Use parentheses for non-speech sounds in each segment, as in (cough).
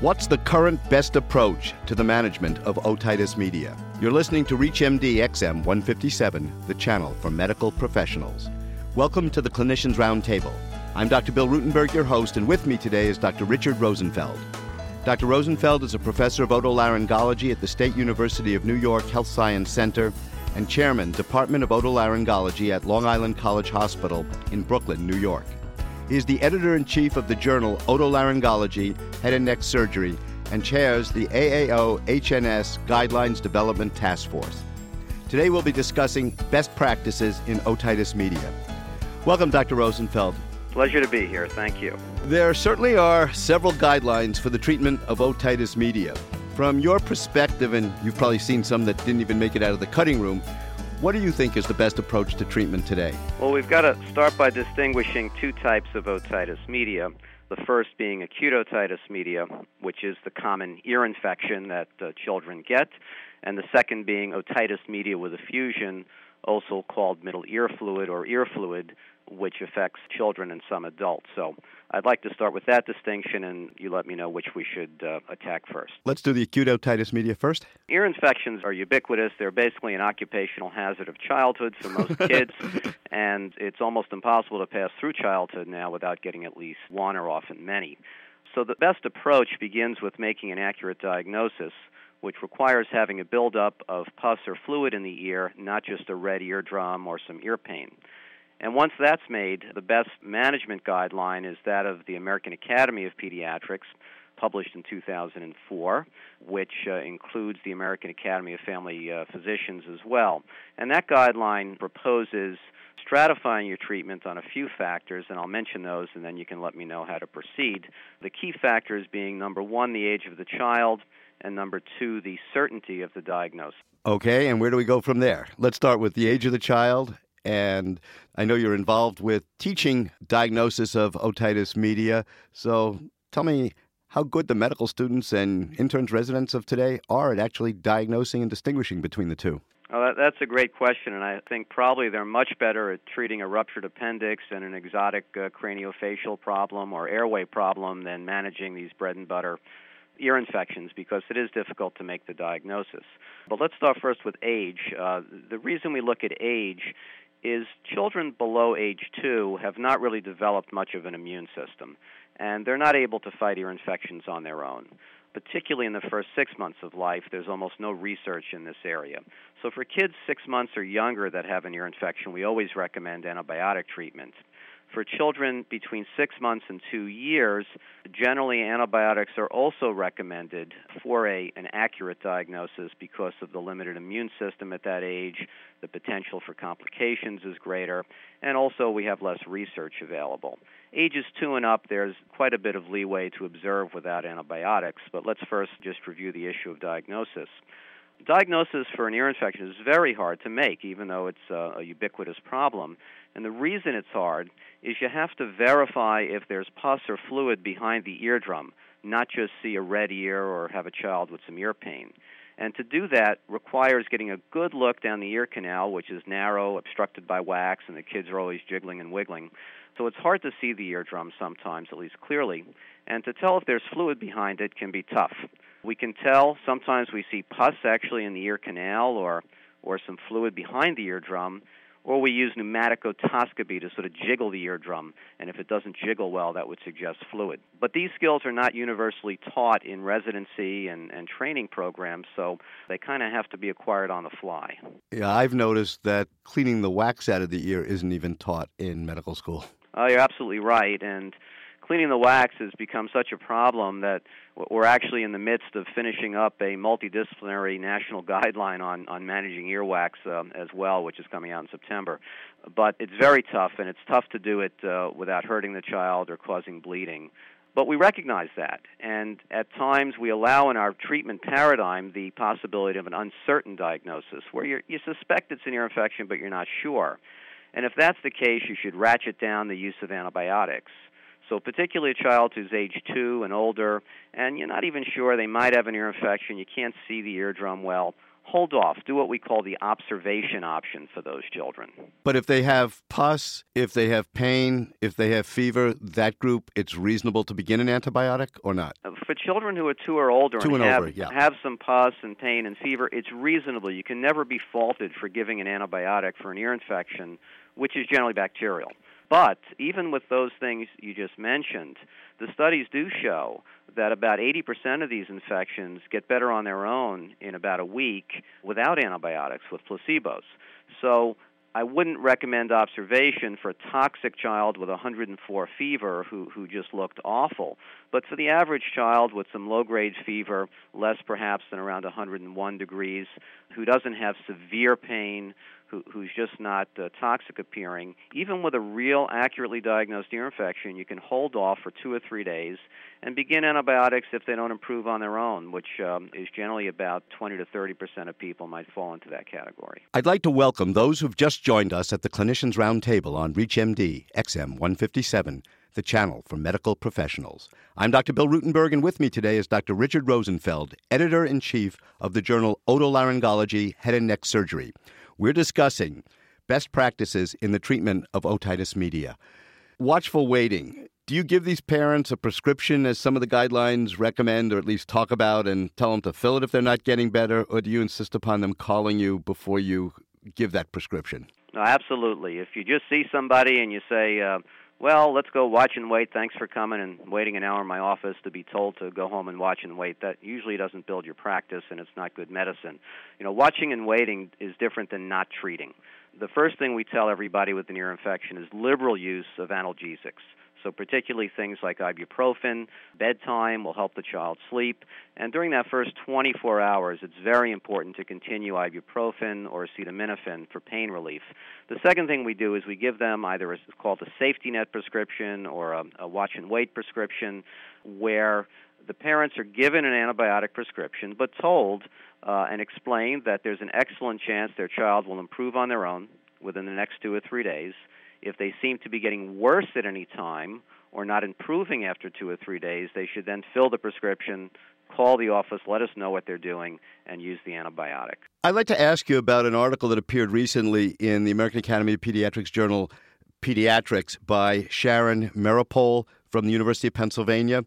What's the current best approach to the management of otitis media? You're listening to ReachMD XM 157, the channel for medical professionals. Welcome to the Clinicians Roundtable. I'm Dr. Bill Rutenberg, your host, and with me today is Dr. Richard Rosenfeld. Dr. Rosenfeld is a professor of otolaryngology at the State University of New York Health Science Center and chairman, Department of Otolaryngology at Long Island College Hospital in Brooklyn, New York. He is the editor in chief of the journal Otolaryngology, Head and Neck Surgery, and chairs the AAO HNS Guidelines Development Task Force. Today we'll be discussing best practices in otitis media. Welcome, Dr. Rosenfeld. Pleasure to be here. Thank you. There certainly are several guidelines for the treatment of otitis media. From your perspective, and you've probably seen some that didn't even make it out of the cutting room, what do you think is the best approach to treatment today? Well, we've got to start by distinguishing two types of otitis media. The first being acute otitis media, which is the common ear infection that uh, children get, and the second being otitis media with effusion, also called middle ear fluid or ear fluid, which affects children and some adults. So I'd like to start with that distinction, and you let me know which we should uh, attack first. Let's do the acute otitis media first. Ear infections are ubiquitous. They're basically an occupational hazard of childhood for most (laughs) kids, and it's almost impossible to pass through childhood now without getting at least one or often many. So the best approach begins with making an accurate diagnosis which requires having a buildup of pus or fluid in the ear, not just a red eardrum or some ear pain. And once that's made, the best management guideline is that of the American Academy of Pediatrics, published in 2004, which uh, includes the American Academy of Family uh, Physicians as well. And that guideline proposes stratifying your treatment on a few factors, and I'll mention those, and then you can let me know how to proceed. The key factors being number one, the age of the child, and number two, the certainty of the diagnosis. Okay, and where do we go from there? Let's start with the age of the child and I know you're involved with teaching diagnosis of otitis media. So tell me how good the medical students and interns residents of today are at actually diagnosing and distinguishing between the two. Well, that's a great question, and I think probably they're much better at treating a ruptured appendix and an exotic uh, craniofacial problem or airway problem than managing these bread and butter ear infections because it is difficult to make the diagnosis. But let's start first with age. Uh, the reason we look at age is children below age two have not really developed much of an immune system, and they're not able to fight ear infections on their own. Particularly in the first six months of life, there's almost no research in this area. So, for kids six months or younger that have an ear infection, we always recommend antibiotic treatment. For children between six months and two years, generally antibiotics are also recommended for a, an accurate diagnosis because of the limited immune system at that age. The potential for complications is greater, and also we have less research available. Ages two and up, there's quite a bit of leeway to observe without antibiotics, but let's first just review the issue of diagnosis diagnosis for an ear infection is very hard to make, even though it's a, a, ubiquitous problem. And the reason it's hard is you have to verify if there's pus or fluid behind the eardrum, not just see a red ear or have a child with some ear pain. And to do that requires getting a good look down the ear canal, which is narrow, obstructed by wax, and the kids are always jiggling and wiggling. So it's hard to see the eardrum sometimes, at least clearly. And to tell if there's fluid behind it can be tough. We can tell sometimes we see pus actually in the ear canal or, or some fluid behind the eardrum, or we use pneumatic otoscopy to sort of jiggle the eardrum, and if it doesn't jiggle well, that would suggest fluid. But these skills are not universally taught in residency and, and training programs, so they kind of have to be acquired on the fly. Yeah, I've noticed that cleaning the wax out of the ear isn't even taught in medical school. Oh, you're absolutely right, and cleaning the wax has become such a problem that we're actually in the midst of finishing up a multidisciplinary national (laughs) guideline on, on managing earwax um, as well, which is coming out in September. But it's very tough, and it's tough to do it uh, without hurting the child or causing bleeding. But we recognize that, and at times we allow in our treatment paradigm the possibility of an uncertain diagnosis, where you you suspect it's an ear infection, but you're not sure. And if that's the case, you should ratchet down the use of antibiotics. So, particularly a child who's age two and older, and you're not even sure they might have an ear infection, you can't see the eardrum well, hold off. Do what we call the observation option for those children. But if they have pus, if they have pain, if they have fever, that group, it's reasonable to begin an antibiotic or not? Uh, for children who are two or older two and, and have, over, yeah. have some pus and pain and fever, it's reasonable. You can never be faulted for giving an antibiotic for an ear infection, which is generally bacterial. But even with those things you just mentioned, the studies do show that about 80% of these infections get better on their own in about a week without antibiotics with placebos. So I wouldn't recommend observation for a toxic child with 104 fever who, who just looked awful. But for the average child with some low grade fever, less perhaps than around 101 degrees, who doesn't have severe pain, who, who's just not uh, toxic appearing, even with a real accurately diagnosed ear infection, you can hold off for two or three days and begin antibiotics if they don't improve on their own, which um, is generally about 20 to 30 percent of people might fall into that category. I'd like to welcome those who've just joined us at the Clinicians Roundtable on ReachMD XM 157 the channel for medical professionals. I'm Dr. Bill Rutenberg, and with me today is Dr. Richard Rosenfeld, editor in chief of the journal Otolaryngology Head and Neck Surgery. We're discussing best practices in the treatment of otitis media. Watchful waiting. Do you give these parents a prescription as some of the guidelines recommend, or at least talk about, and tell them to fill it if they're not getting better, or do you insist upon them calling you before you give that prescription? No, absolutely. If you just see somebody and you say, uh, well, let's go watch and wait. Thanks for coming and waiting an hour in my office to be told to go home and watch and wait. That usually doesn't build your practice and it's not good medicine. You know, watching and waiting is different than not treating. The first thing we tell everybody with an ear infection is liberal use of analgesics. So, particularly things like ibuprofen, bedtime will help the child sleep. And during that first 24 hours, it's very important to continue ibuprofen or acetaminophen for pain relief. The second thing we do is we give them either a, called a safety net prescription or a, a watch and wait prescription, where the parents are given an antibiotic prescription but told uh, and explained that there's an excellent chance their child will improve on their own within the next two or three days if they seem to be getting worse at any time or not improving after two or three days, they should then fill the prescription, call the office, let us know what they're doing, and use the antibiotic. I'd like to ask you about an article that appeared recently in the American Academy of Pediatrics journal Pediatrics by Sharon Meropol from the University of Pennsylvania.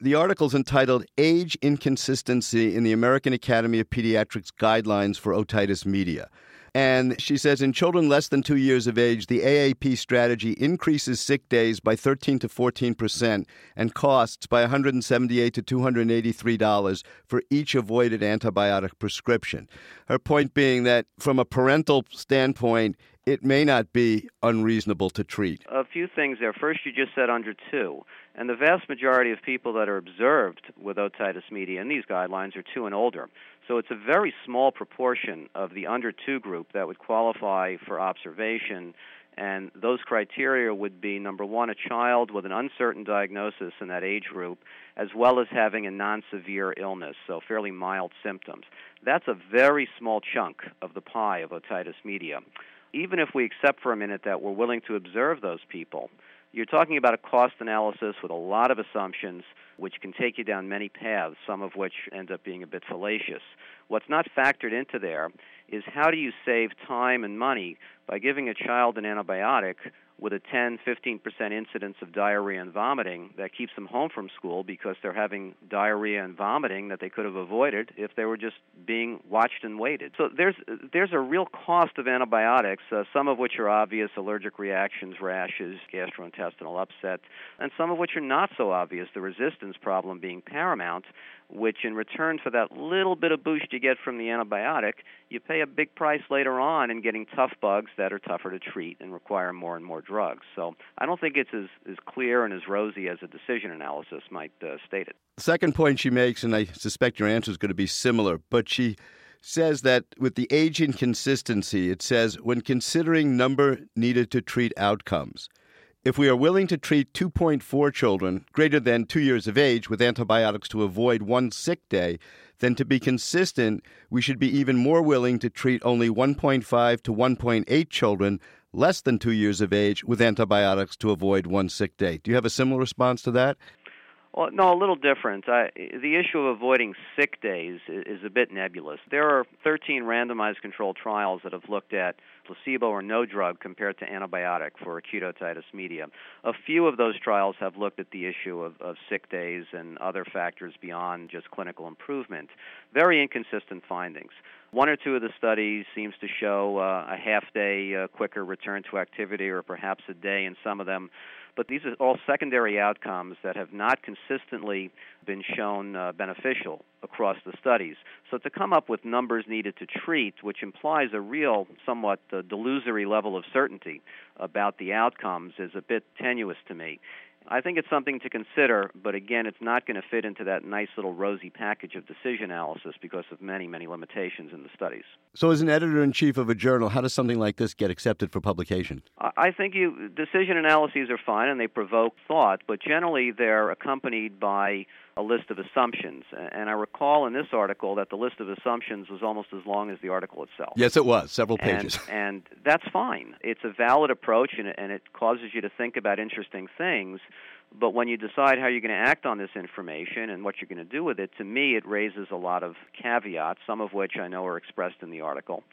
The article is entitled Age Inconsistency in the American Academy of Pediatrics Guidelines for Otitis Media. And she says in children less than two years of age, the AAP strategy increases sick days by 13 to 14 percent and costs by 178 to 283 dollars for each avoided antibiotic prescription. Her point being that from a parental standpoint, it may not be unreasonable to treat. A few things there. First, you just said under two. And the vast majority of people that are observed with otitis media in these guidelines are two and older. So it's a very small proportion of the under two group that would qualify for observation. And those criteria would be number one, a child with an uncertain diagnosis in that age group, as well as having a non severe illness, so fairly mild symptoms. That's a very small chunk of the pie of otitis media. Even if we accept for a minute that we're willing to observe those people, you're talking about a cost analysis with a lot of assumptions, which can take you down many paths, some of which end up being a bit fallacious. What's not factored into there is how do you save time and money by giving a child an antibiotic with a 10 15% incidence of diarrhea and vomiting that keeps them home from school because they're having diarrhea and vomiting that they could have avoided if they were just being watched and waited. So there's there's a real cost of antibiotics, uh, some of which are obvious allergic reactions, rashes, gastrointestinal upset, and some of which are not so obvious, the resistance problem being paramount which in return for that little bit of boost you get from the antibiotic, you pay a big price later on in getting tough bugs that are tougher to treat and require more and more drugs. So I don't think it's as, as clear and as rosy as a decision analysis might uh, state it. The second point she makes, and I suspect your answer is going to be similar, but she says that with the age inconsistency, it says when considering number needed to treat outcomes – if we are willing to treat 2.4 children greater than two years of age with antibiotics to avoid one sick day, then to be consistent, we should be even more willing to treat only 1.5 to 1.8 children less than two years of age with antibiotics to avoid one sick day. Do you have a similar response to that? Well, no, a little different. I, the issue of avoiding sick days is, is a bit nebulous. There are 13 randomized controlled trials that have looked at placebo or no drug compared to antibiotic for acute otitis media. A few of those trials have looked at the issue of, of sick days and other factors beyond just clinical improvement. Very inconsistent findings. One or two of the studies seems to show uh, a half day uh, quicker return to activity or perhaps a day in some of them but these are all secondary outcomes that have not consistently been shown uh, beneficial across the studies. So to come up with numbers needed to treat, which implies a real, somewhat uh, delusory level of certainty about the outcomes, is a bit tenuous to me. I think it's something to consider, but again, it's not going to fit into that nice little rosy package of decision analysis because of many, many limitations in the studies. So, as an editor in chief of a journal, how does something like this get accepted for publication? I think you decision analyses are fine and they provoke thought, but generally they're accompanied by a list of assumptions. And I recall in this article that the list of assumptions was almost as long as the article itself. Yes, it was, several pages. And, (laughs) and that's fine. It's a valid approach, and and it causes you to think about interesting things. But when you decide how you're going to act on this information and what you're going to do with it, to me, it raises a lot of caveats, some of which I know are expressed in the article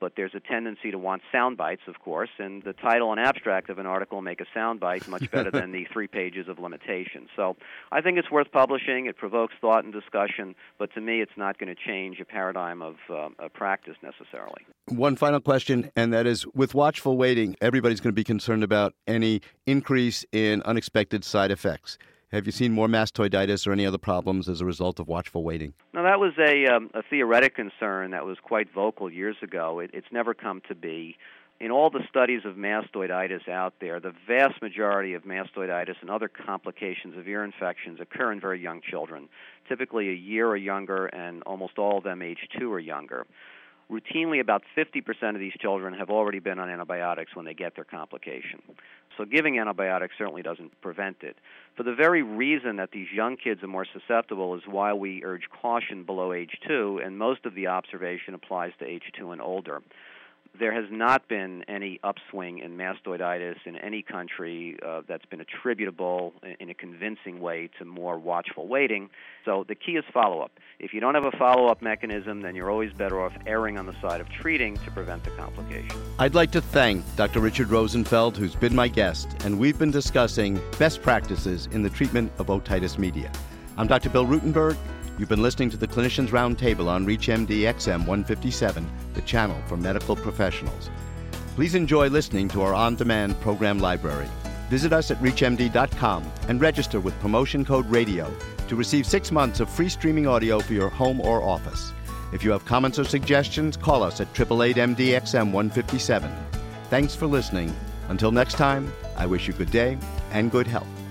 but there's a tendency to want sound bites, of course, and the title and abstract of an article make a sound bite much (laughs) better than the three pages of limitations. So I think it's worth publishing. It provokes thought and discussion, but to me, it's not going to change a paradigm of uh, a practice necessarily. One final question, and that is with watchful waiting, everybody's going to be concerned about any increase in unexpected side effects. Have you seen more mastoiditis or any other problems as a result of watchful waiting? No, that was a, um, a theoretic concern that was quite vocal years ago. It, it's never come to be. In all the studies of mastoiditis out there, the vast majority of mastoiditis and other complications of ear infections occur in very young children, typically a year or younger, and almost all of them age two or younger routinely about 50% of these children have already been on antibiotics when they get their complication. So giving antibiotics certainly doesn't prevent it. For the very reason that these young kids are more susceptible is why we urge caution below age 2 and most of the observation applies to age 2 and older there has not been any upswing in mastoiditis in any country uh, that's been attributable in a convincing way to more watchful waiting. So the key is follow up. If you don't have a follow up mechanism, then you're always better off erring on the side of treating to prevent the complication. I'd like to thank Dr. Richard Rosenfeld, who's been my guest, and we've been discussing best practices in the treatment of otitis media. I'm Dr. Bill Rutenberg. You've been listening to the Clinicians Roundtable on ReachMD XM 157, the channel for medical professionals. Please enjoy listening to our on demand program library. Visit us at ReachMD.com and register with promotion code RADIO to receive six months of free streaming audio for your home or office. If you have comments or suggestions, call us at 888 MD 157. Thanks for listening. Until next time, I wish you good day and good health.